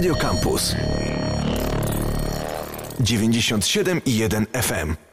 Radio Campus 97,1 FM.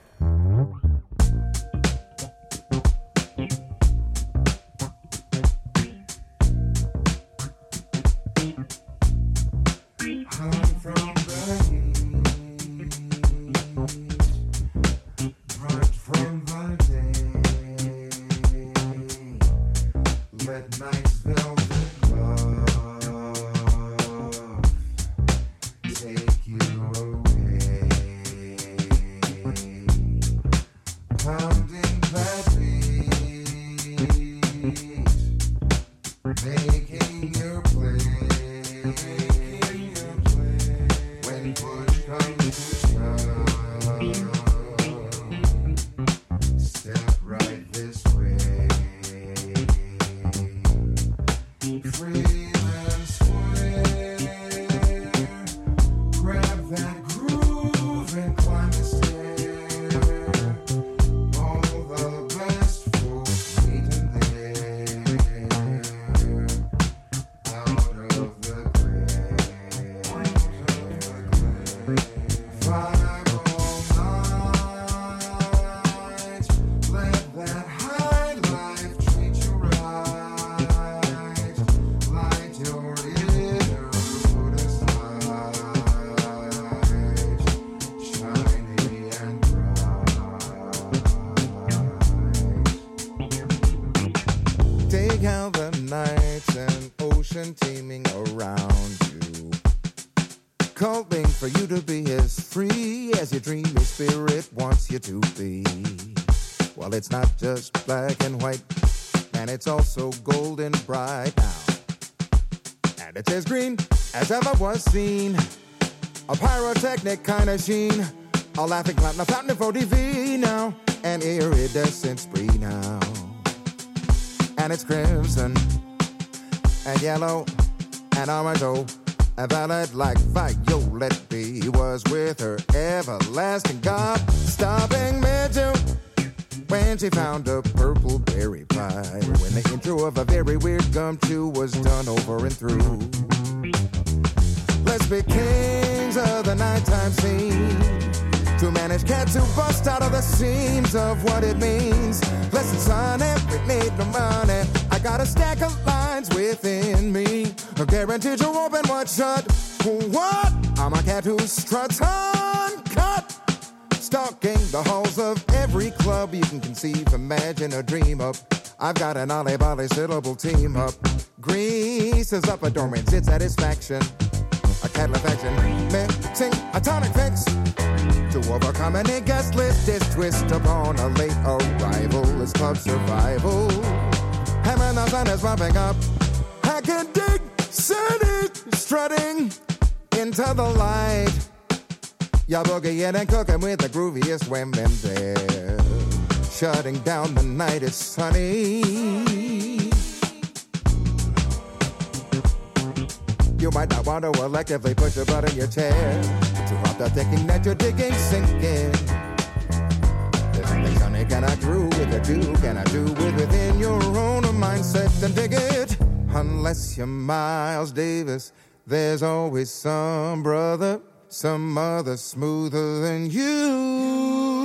your dreamy spirit wants you to be. Well, it's not just black and white, and it's also gold and bright now. And it's as green as ever was seen. A pyrotechnic kind of sheen. A laughing fountain, a fountain of ODV now. An iridescent spree now. And it's crimson and yellow and orange, a violet like Violet B was with her everlasting God, stopping mid when she found a purple berry pie. When the intro of a very weird gum chew was done over and through. Let's be kings of the nighttime scene. To manage cats who bust out of the seams of what it means. Lessons on every need no money. I got a stack of lines within me. A guaranteed to open what's shut. What? I'm a cat who struts uncut. Stalking the halls of every club you can conceive, imagine, or dream of. I've got an ollie bolly syllable team up. Grease is up a dormant, its satisfaction a Cadillac mixing a tonic fix to overcome any guest list is twist upon a late arrival is club survival. Hammer the sun is bumping up, I can dig city strutting into the light. Y'all boogieing and cooking with the grooviest women there. Shutting down the night, it's sunny. You might not want to electively push a button in your chair. Too to thinking that you're digging, sinking. Funny, can I groove with a do? Can I do it within your own mindset and dig it? Unless you're Miles Davis, there's always some brother, some other smoother than you.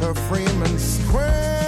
To Freeman Square.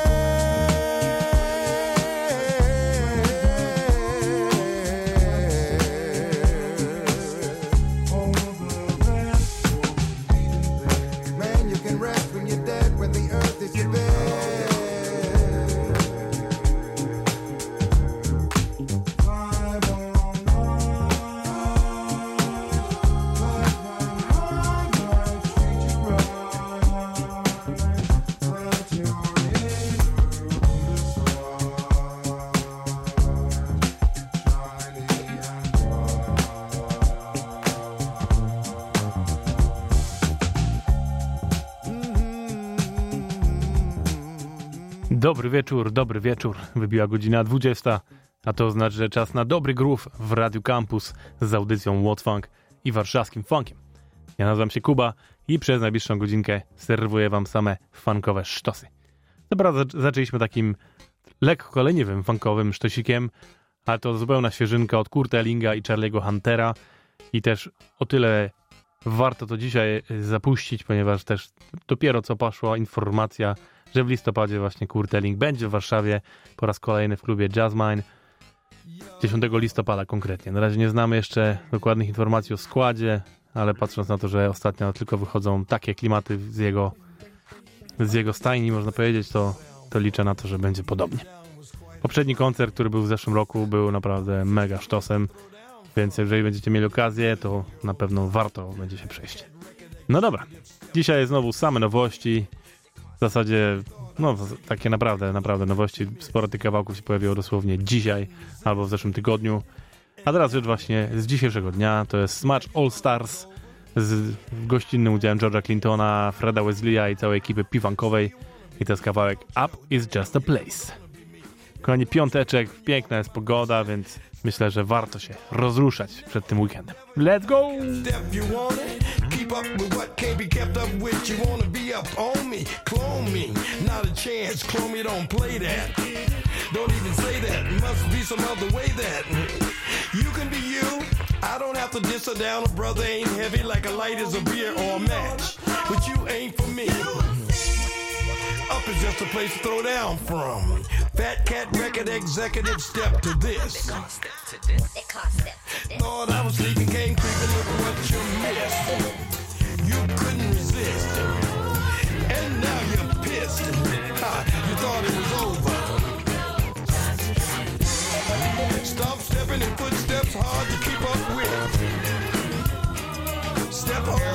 Dobry wieczór, dobry wieczór. Wybiła godzina 20. A to znaczy, że czas na dobry groove w Radiu Campus z audycją What Funk i warszawskim funkiem. Ja nazywam się Kuba i przez najbliższą godzinkę serwuję wam same funkowe sztosy. Dobra, zaczęliśmy takim lekko leniwym funkowym sztosikiem, ale to zupełna świeżynka od Kurta Ellinga i Charlie'ego Huntera i też o tyle warto to dzisiaj zapuścić, ponieważ też dopiero co poszła informacja, że w listopadzie właśnie Kurt Elling będzie w Warszawie po raz kolejny w klubie Jazzmine 10 listopada konkretnie. Na razie nie znamy jeszcze dokładnych informacji o składzie, ale patrząc na to, że ostatnio tylko wychodzą takie klimaty z jego, z jego stajni, można powiedzieć, to, to liczę na to, że będzie podobnie. Poprzedni koncert, który był w zeszłym roku, był naprawdę mega sztosem, więc jeżeli będziecie mieli okazję, to na pewno warto będzie się przejść. No dobra, dzisiaj znowu same nowości, w zasadzie no takie naprawdę, naprawdę nowości. Sporo tych kawałków się pojawiło dosłownie dzisiaj albo w zeszłym tygodniu. A teraz rzecz właśnie z dzisiejszego dnia, to jest Smash All Stars z gościnnym udziałem George'a Clintona, Freda Wesleya i całej ekipy piwankowej. I to jest kawałek Up is Just a Place. Kochani, piąteczek, piękna jest pogoda, więc myślę, że warto się rozruszać przed tym weekendem. Let's go! I don't have to diss down. A brother ain't heavy like a light is a beer or a match. But you ain't for me. Up is just a place to throw down from. Fat cat record executive step to this. Thought I was sleeping, came creeping, look what you missed. You couldn't resist. And now you're pissed. Ha, you thought it was over. Stop stepping in footsteps hard to keep up with. Step home.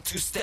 A little one,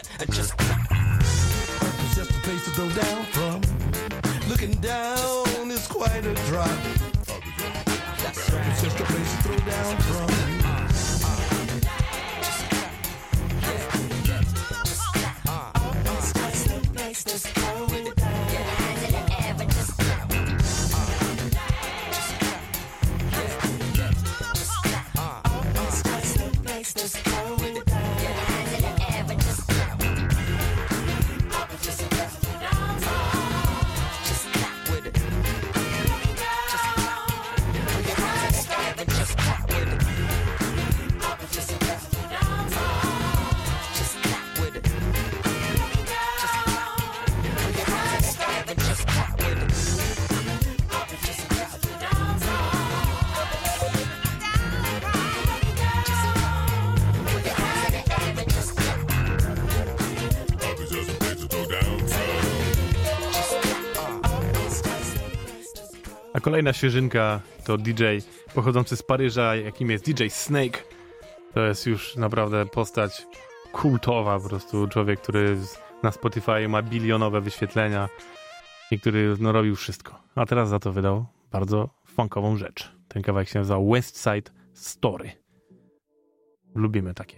kolejna świeżynka to DJ pochodzący z Paryża, jakim jest DJ Snake. To jest już naprawdę postać kultowa, po prostu człowiek, który na Spotify ma bilionowe wyświetlenia i który no, robił wszystko. A teraz za to wydał bardzo funkową rzecz. Ten kawałek się nazywa West Side Story. Lubimy takie.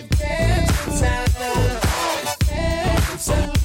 can see you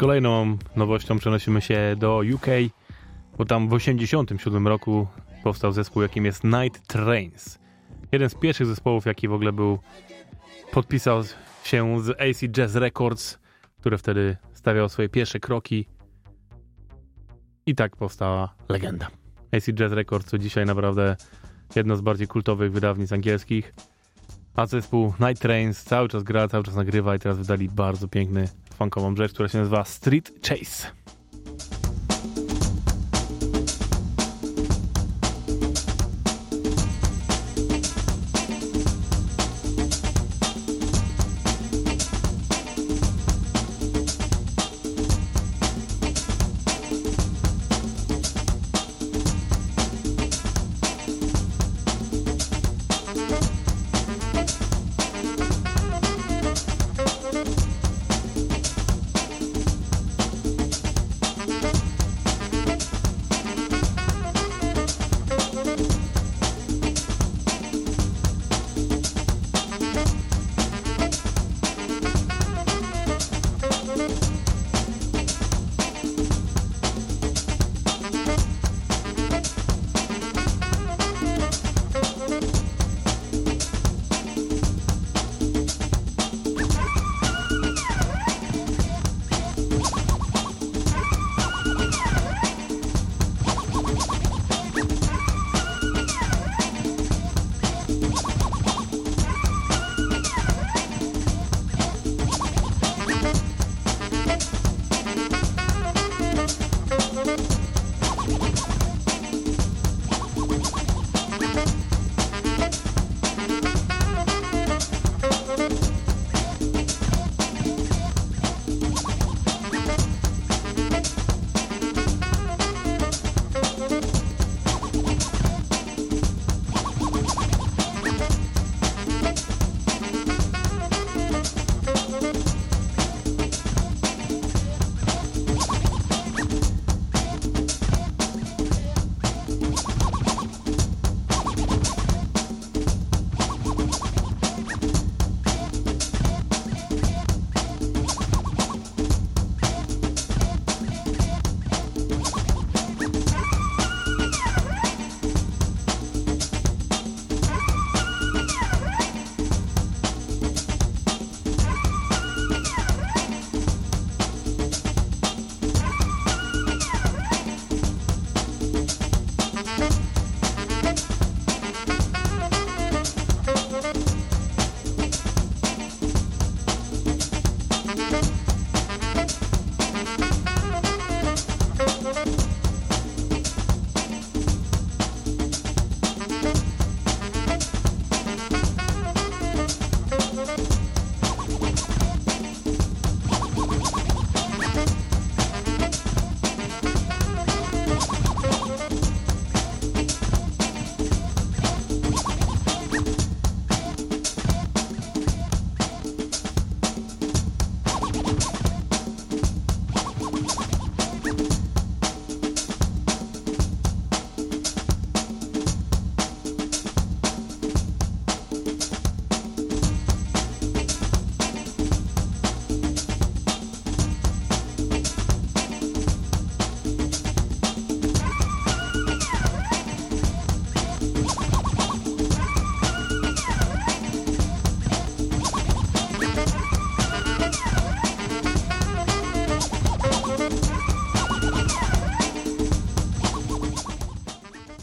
kolejną nowością przenosimy się do UK, bo tam w 1987 roku powstał zespół, jakim jest Night Trains. Jeden z pierwszych zespołów, jaki w ogóle był, podpisał się z AC Jazz Records, które wtedy stawiało swoje pierwsze kroki. I tak powstała legenda. AC Jazz Records to dzisiaj naprawdę jedno z bardziej kultowych wydawnictw angielskich. A zespół Night Trains cały czas gra, cały czas nagrywa i teraz wydali bardzo piękny, funkową rzecz, która się nazywa Street Chase.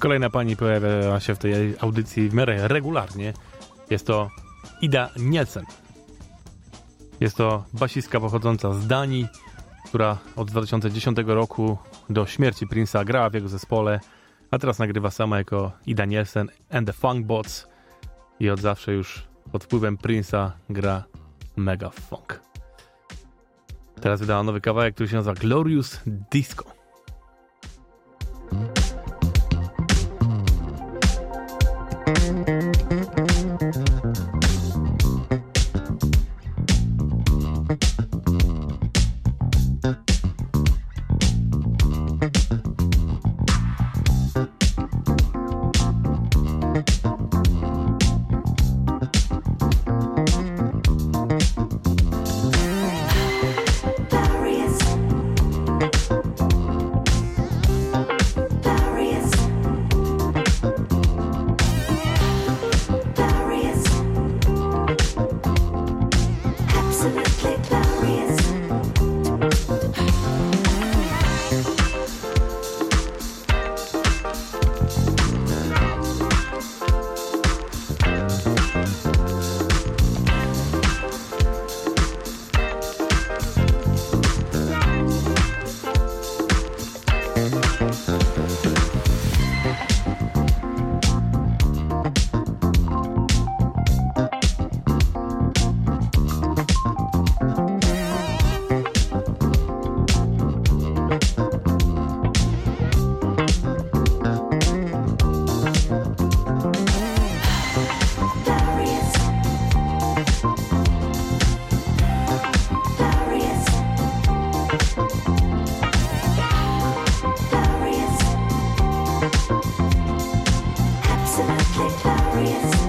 Kolejna pani pojawia się w tej audycji w miarę regularnie. Jest to Ida Nielsen. Jest to basistka pochodząca z Danii, która od 2010 roku do śmierci Prince'a grała w jego zespole, a teraz nagrywa sama jako Ida Nielsen and the Funkbots i od zawsze już pod wpływem Prince'a gra mega funk. Teraz wydała nowy kawałek, który się nazywa Glorious Disco. Absolutely glorious.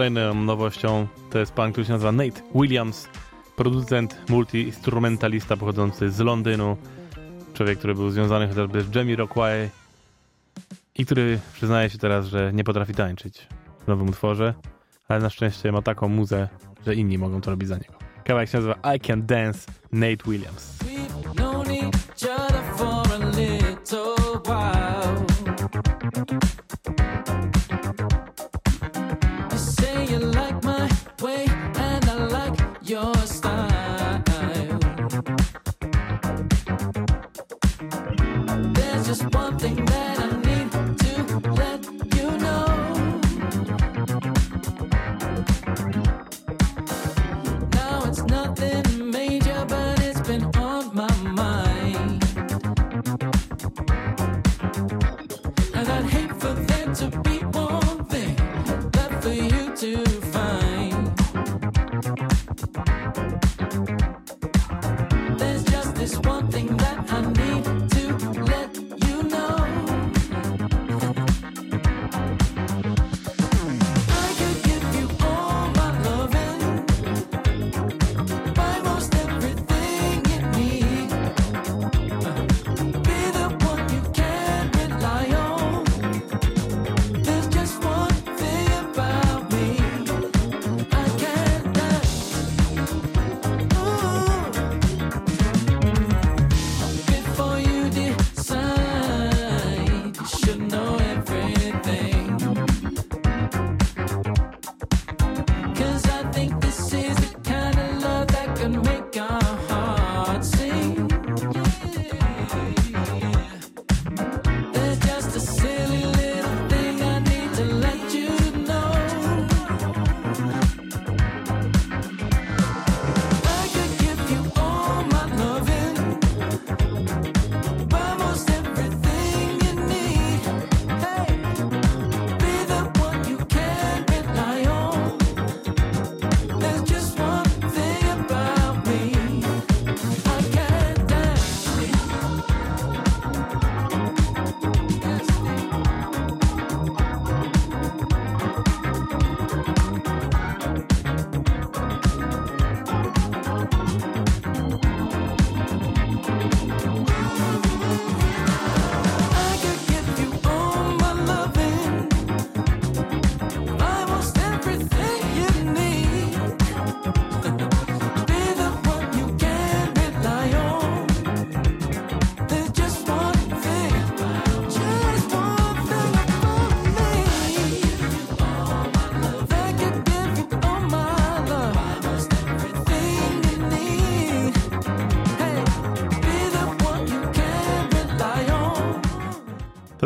Kolejną nowością to jest pan, który się nazywa Nate Williams, producent, multi-instrumentalista pochodzący z Londynu, człowiek, który był związany chociażby z Jamie Rockway i który przyznaje się teraz, że nie potrafi tańczyć w nowym utworze, ale na szczęście ma taką muzę, że inni mogą to robić za niego. Kawałek się nazywa I Can Dance Nate Williams. We've known each other for a little while.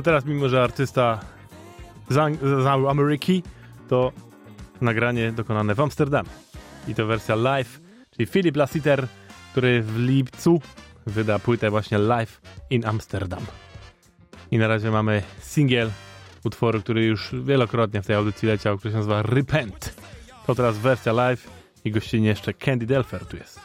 teraz, mimo że artysta znał Ameryki, to nagranie dokonane w Amsterdamie. I to wersja live, czyli Philip Lassiter, który w lipcu wyda płytę właśnie live in Amsterdam. I na razie mamy singiel utworu, który już wielokrotnie w tej audycji leciał, który się nazywa Repent. To teraz wersja live i gościnnie jeszcze Candy Delfer tu jest.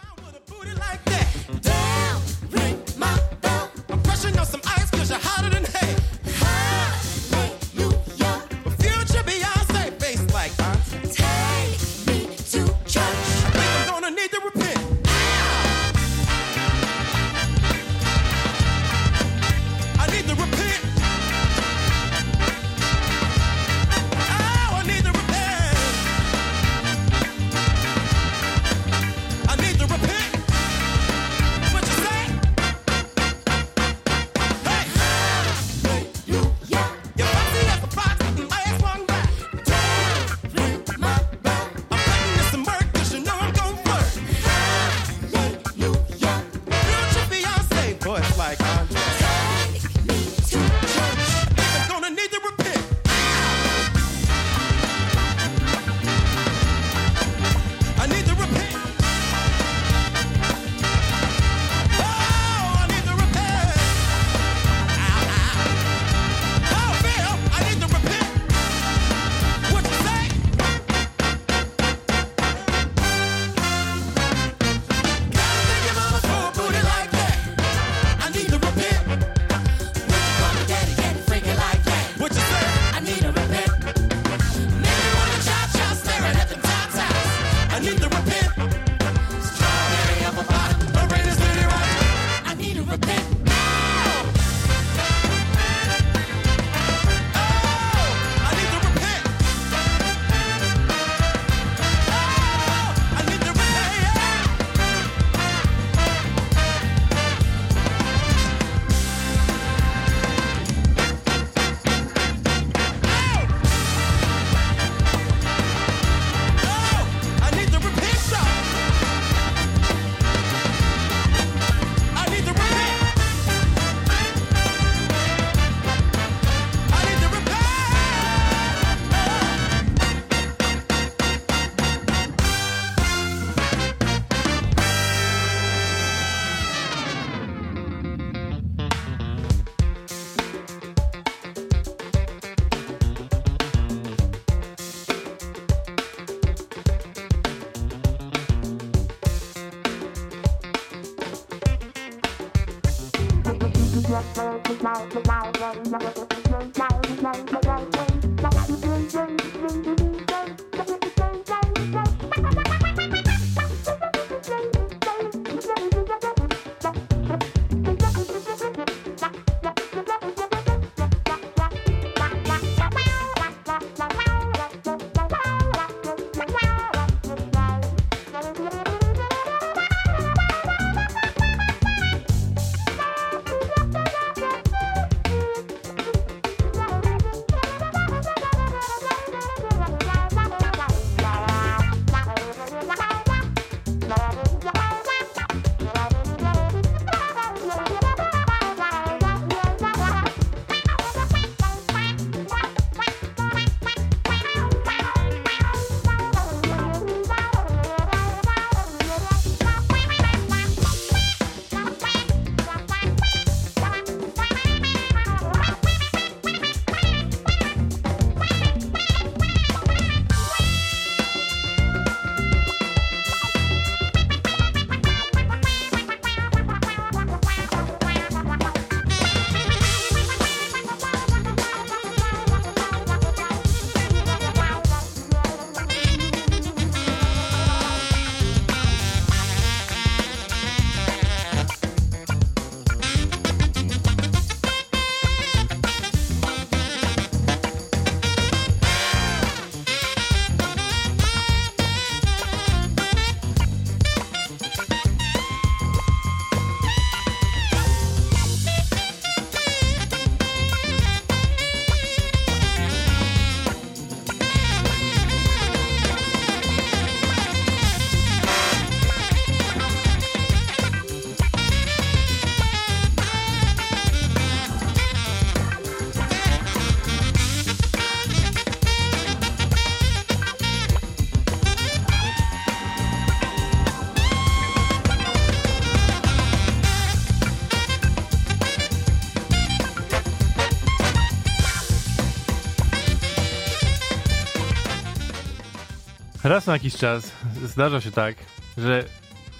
Raz na jakiś czas zdarza się tak, że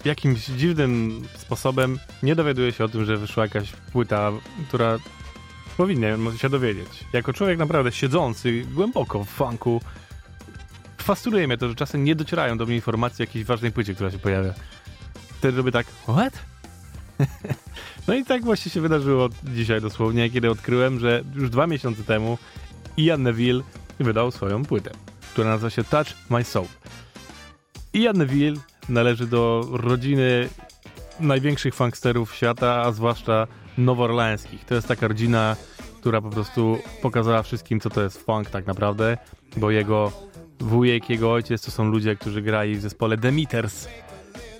jakimś dziwnym sposobem nie dowiaduję się o tym, że wyszła jakaś płyta, która powinien się dowiedzieć. Jako człowiek naprawdę siedzący głęboko w funku, fascynuje mnie to, że czasem nie docierają do mnie informacje o jakiejś ważnej płycie, która się pojawia. Wtedy robię tak, what? no i tak właśnie się wydarzyło dzisiaj dosłownie, kiedy odkryłem, że już dwa miesiące temu Ian Neville wydał swoją płytę, która nazywa się Touch My Soul. Ian Neville należy do rodziny największych funksterów świata, a zwłaszcza noworleńskich. To jest taka rodzina, która po prostu pokazała wszystkim, co to jest funk tak naprawdę, bo jego wujek, jego ojciec to są ludzie, którzy grali w zespole Demeters,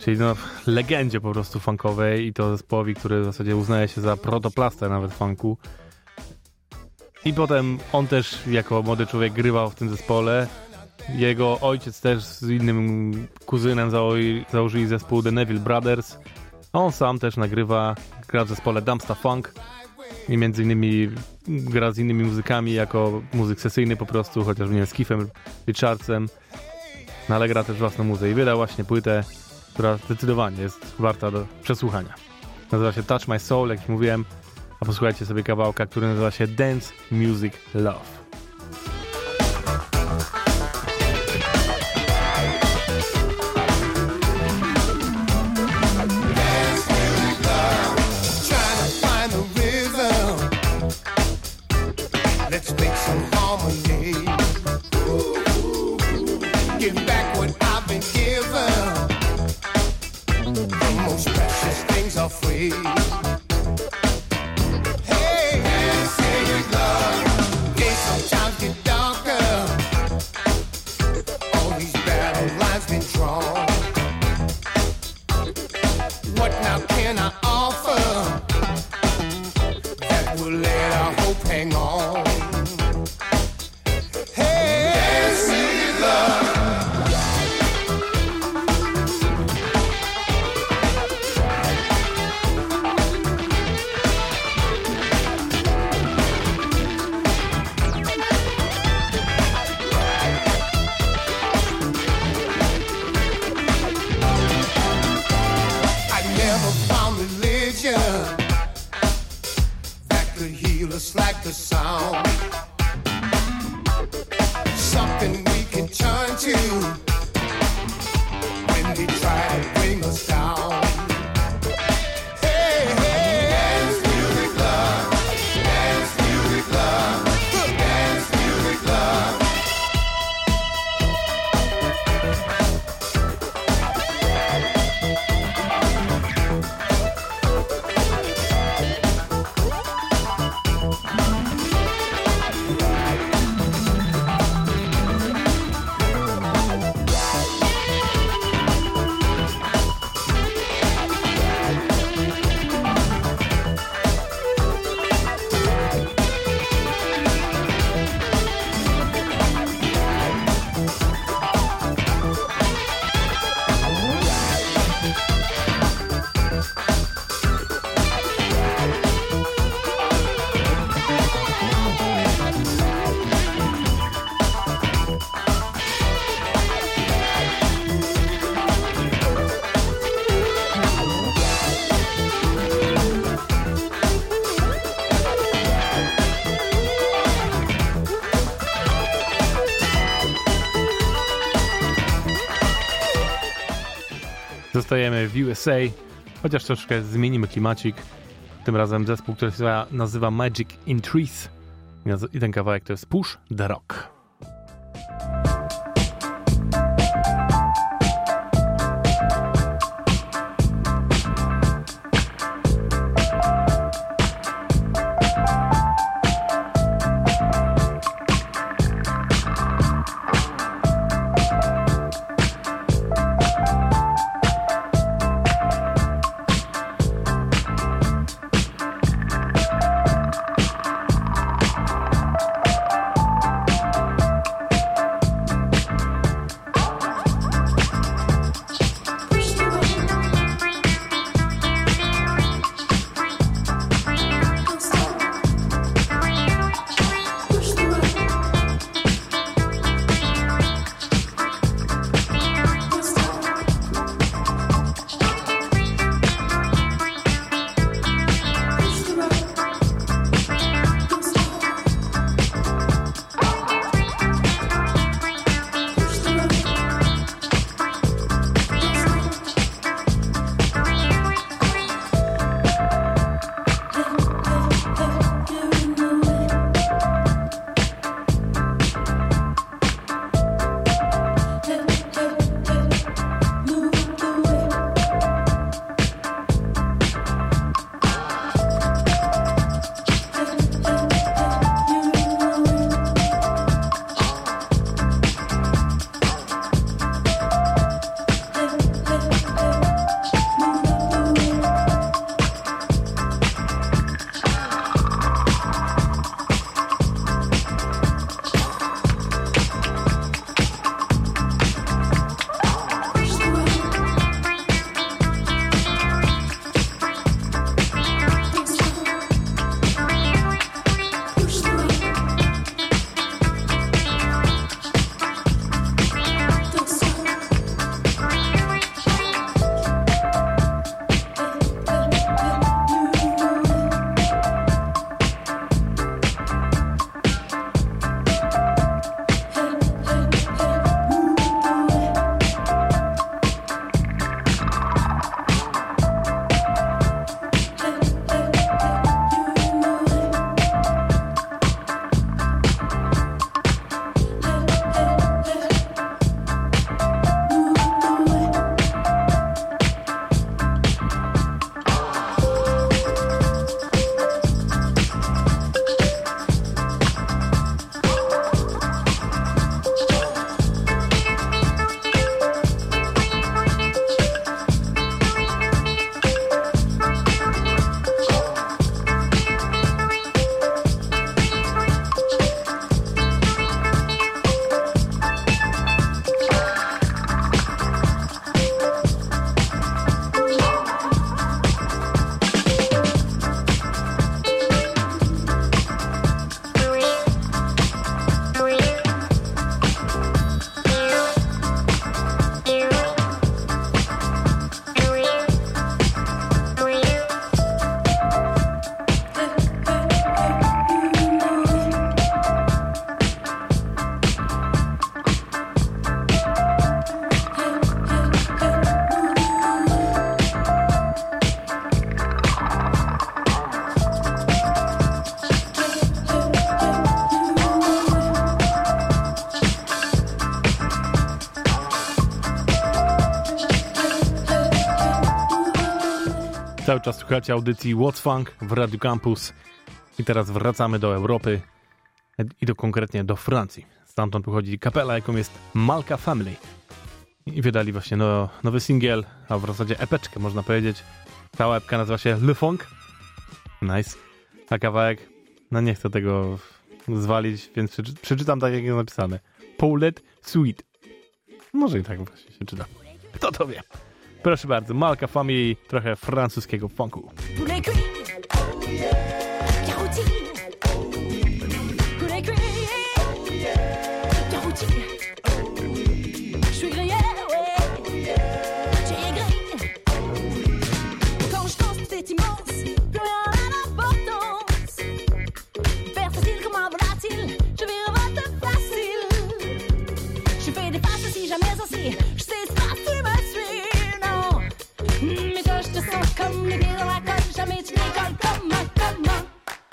czyli no, legendzie po prostu funkowej i to zespołowi, który w zasadzie uznaje się za protoplastę nawet funku. I potem on też jako młody człowiek grywał w tym zespole. Jego ojciec też z innym kuzynem założyli, zespół The Neville Brothers. On sam też nagrywa, gra w zespole Dumpsta Funk i między innymi gra z innymi muzykami jako muzyk sesyjny po prostu, chociaż nie wiem, z Keithem Richardsem. No ale gra też własną muzę i wyda właśnie płytę, która zdecydowanie jest warta do przesłuchania. Nazywa się Touch My Soul, jak już mówiłem, a posłuchajcie sobie kawałka, który nazywa się Dance Music Love. Never found religion that could heal us like the sound. Something we can turn to Zostajemy w USA, chociaż troszkę zmienimy klimacik. Tym razem zespół, który się nazywa Magic in Trees. I ten kawałek to jest Push the Rock. Cały czas słuchacie audycji What's Funk w Radio Campus i teraz wracamy do Europy i do konkretnie do Francji. Stamtąd pochodzi kapela, jaką jest Malka Family. I wydali właśnie no, nowy singiel, a w zasadzie epeczkę można powiedzieć. Cała epka nazywa się Le Funk. Nice. A kawałek, no nie chcę tego zwalić, więc przeczy przeczytam tak, jak jest napisane. Paulette Suite. Może i tak właśnie się czyta. Kto to wie? Proszę bardzo, Malka Family, trochę francuskiego funku.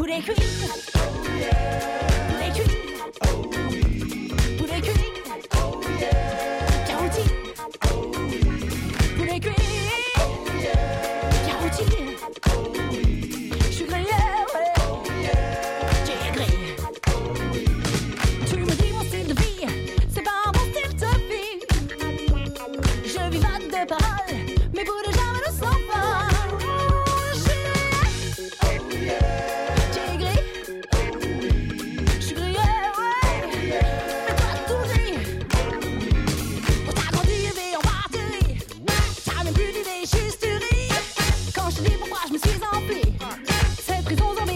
これフリップ chose. I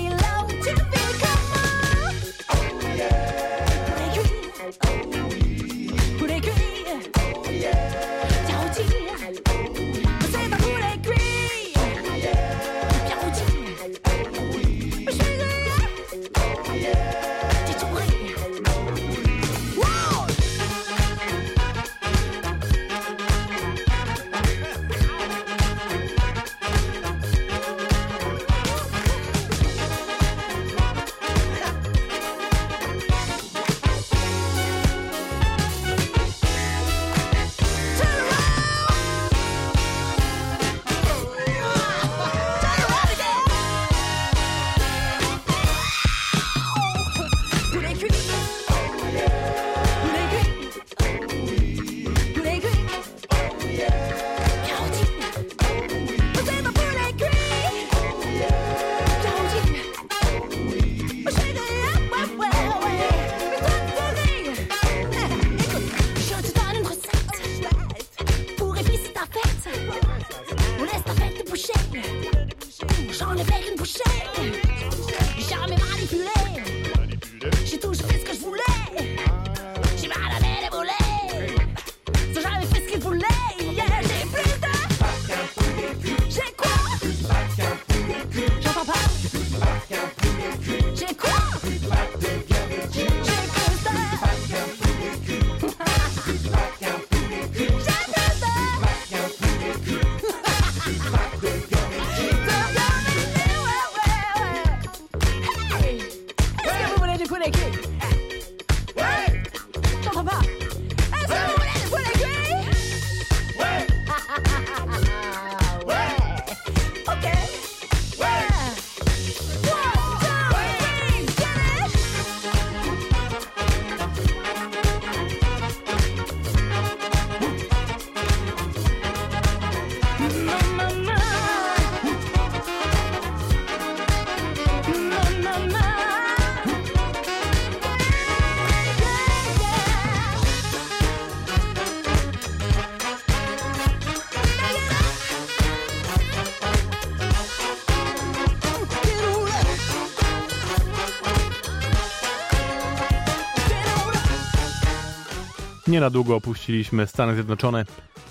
na długo opuściliśmy Stany Zjednoczone,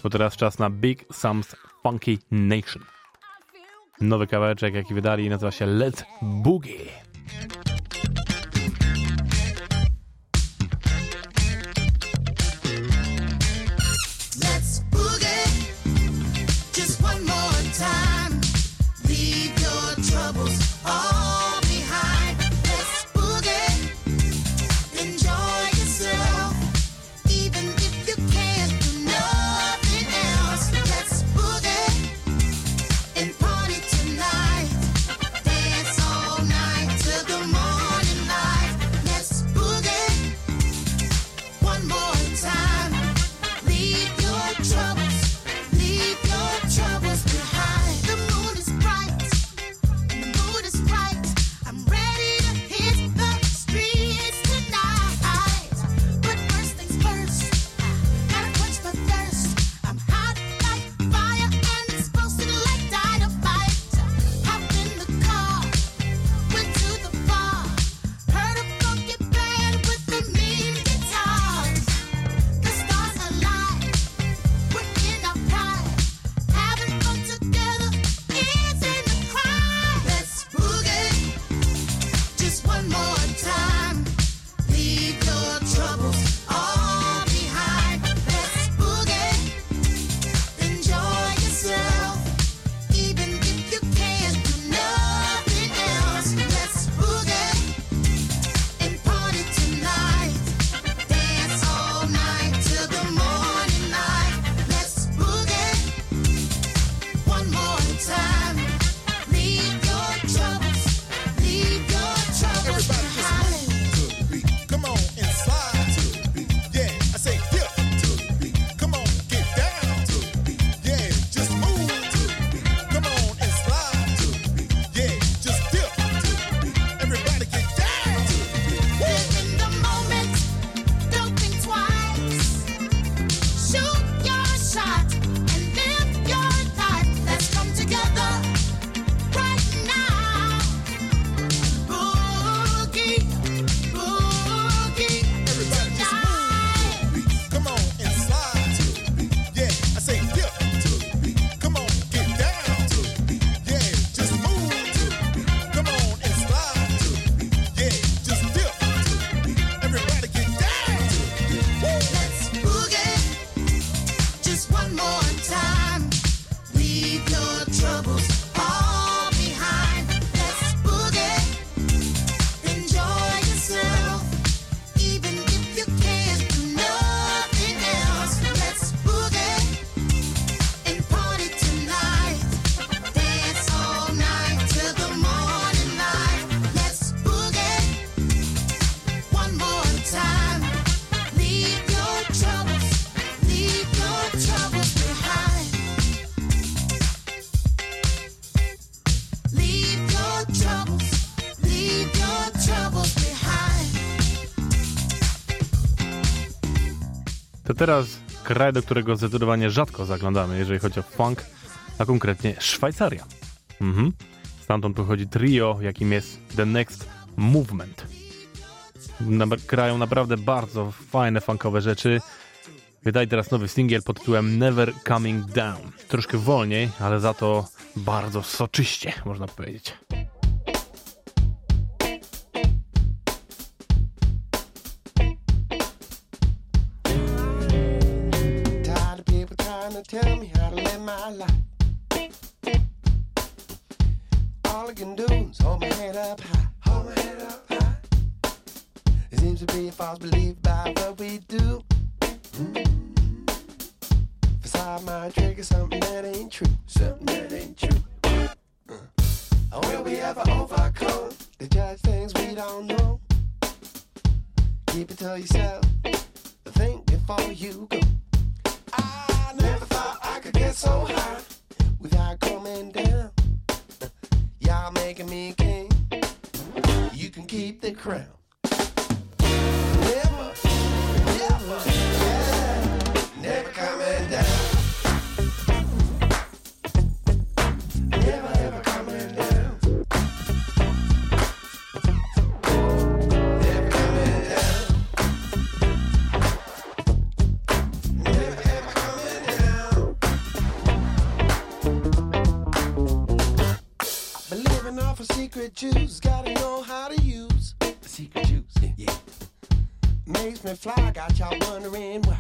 bo teraz czas na Big Sam's Funky Nation. Nowy kawałeczek, jaki wydali, nazywa się Let's Boogie. Teraz kraj, do którego zdecydowanie rzadko zaglądamy, jeżeli chodzi o funk, a konkretnie Szwajcaria. Mhm. Stamtąd pochodzi trio, jakim jest The Next Movement. Grają naprawdę bardzo fajne funkowe rzeczy. Wydali teraz nowy singiel pod tytułem Never Coming Down. Troszkę wolniej, ale za to bardzo soczyście, można powiedzieć. Tell me how to live my life. All I can do is hold my head up high. Hold my head up high. It seems to be a false belief by what we do. Mm. Beside my trigger, something that ain't true. Something that ain't true. Uh. Will we ever overcome the judge things we don't know? Keep it to yourself. Think before you go. Get so high without coming down. Y'all making me king. You can keep the crown. Fly, got y'all wondering why.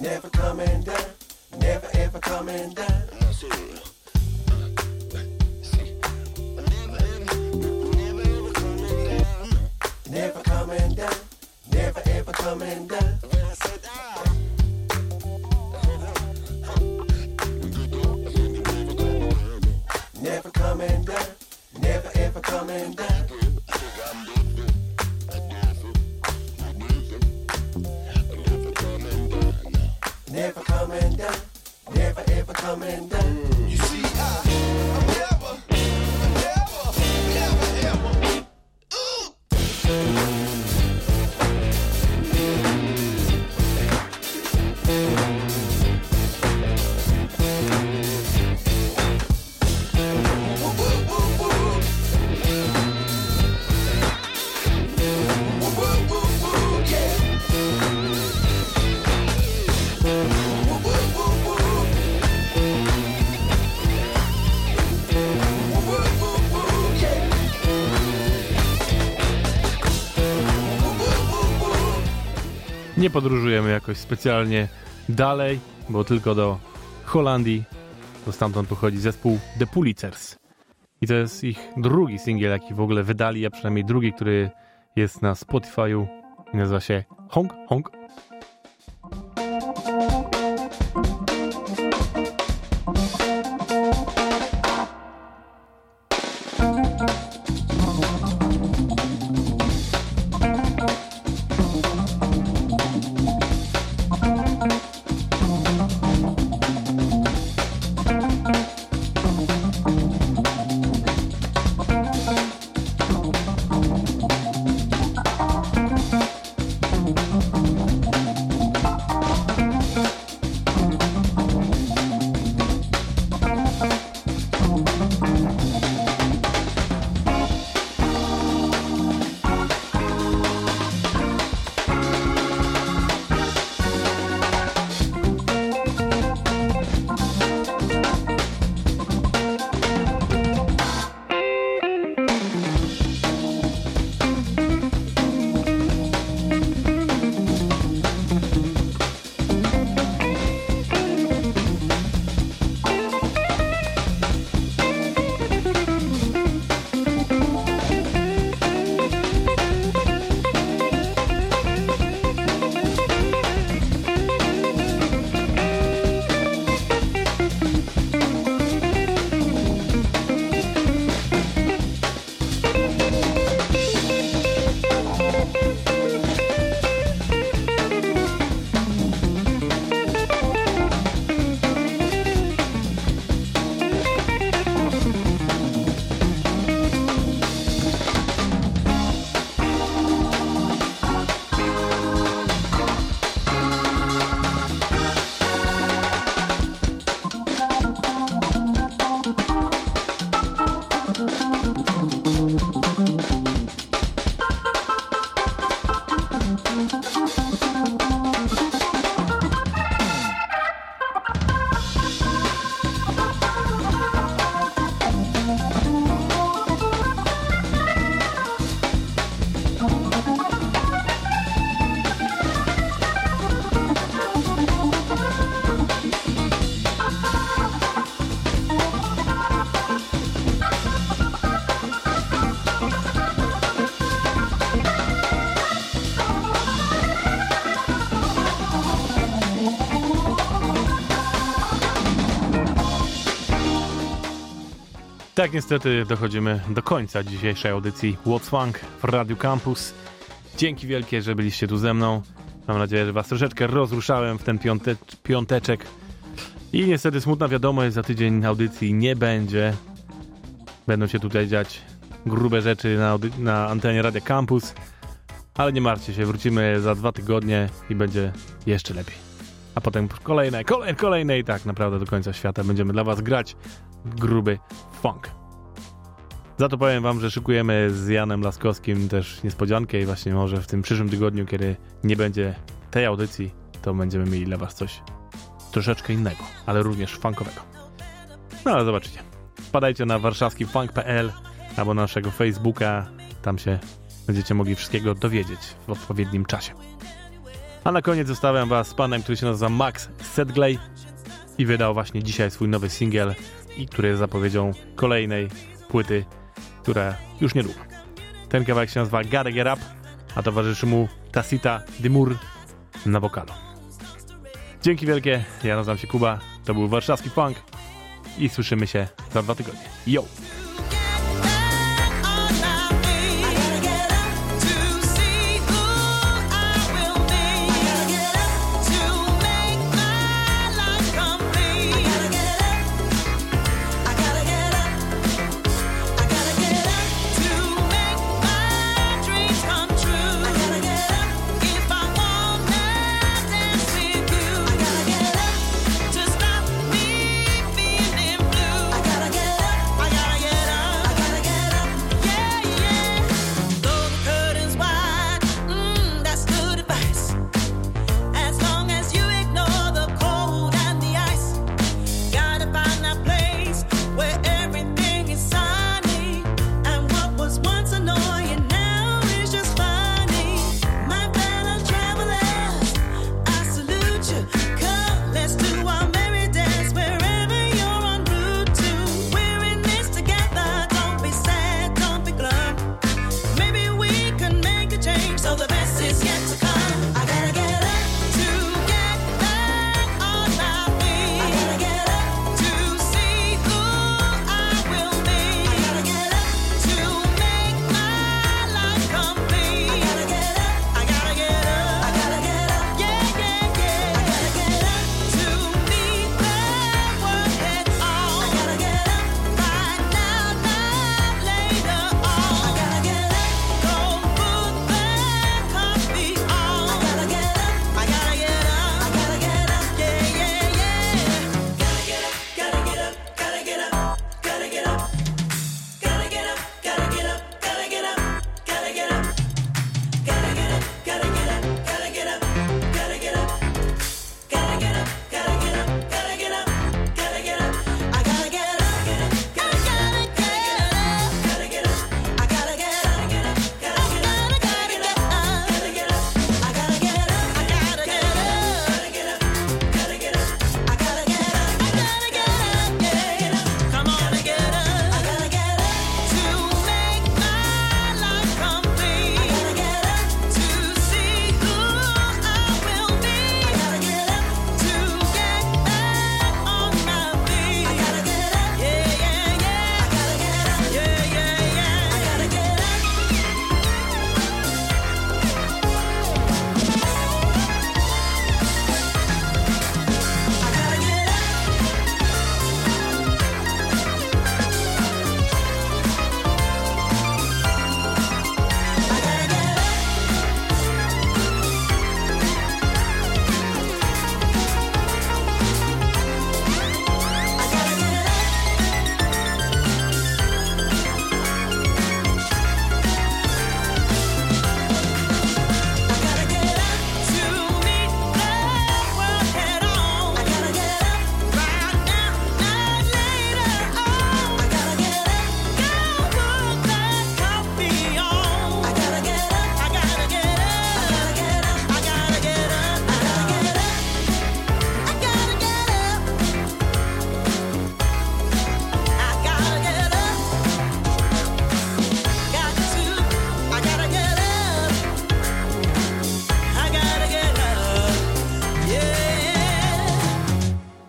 Never coming down, never ever coming down. Never coming down, never ever coming down. Nie podróżujemy jakoś specjalnie dalej, bo tylko do Holandii, bo stamtąd pochodzi zespół The Pulitzers. I to jest ich drugi singiel, jaki w ogóle wydali, a przynajmniej drugi, który jest na Spotify'u i nazywa się Honk Honk. Tak niestety dochodzimy do końca dzisiejszej audycji What's Funk w Radio Campus. Dzięki wielkie, że byliście tu ze mną. Mam nadzieję, że was troszeczkę rozruszałem w ten piąte, piąteczek. I niestety smutna wiadomość, za tydzień audycji nie będzie. Będą się tutaj dziać grube rzeczy na, na antenie Radia Campus. Ale nie martwcie się, wrócimy za dwa tygodnie i będzie jeszcze lepiej. A potem kolejne, kolejne, kolejne i tak naprawdę do końca świata będziemy dla was grać gruby funk. Za to powiem wam, że szykujemy z Janem Laskowskim też niespodziankę i właśnie może w tym przyszłym tygodniu, kiedy nie będzie tej audycji, to będziemy mieli dla was coś troszeczkę innego, ale również funkowego. No ale zobaczycie. Wpadajcie na warszawskifunk.pl albo na naszego Facebooka, tam się będziecie mogli wszystkiego dowiedzieć w odpowiednim czasie. A na koniec zostawiam was z panem, który się nazywa Max Sedgley i wydał właśnie dzisiaj swój nowy singiel który jest zapowiedzią kolejnej płyty, która już niedługo. Ten kawałek się nazywa Gotta Get Up, a towarzyszy mu Tacita Dimur na wokalu. Dzięki wielkie, ja nazywam się Kuba, to był warszawski funk i słyszymy się za dwa tygodnie. Yo!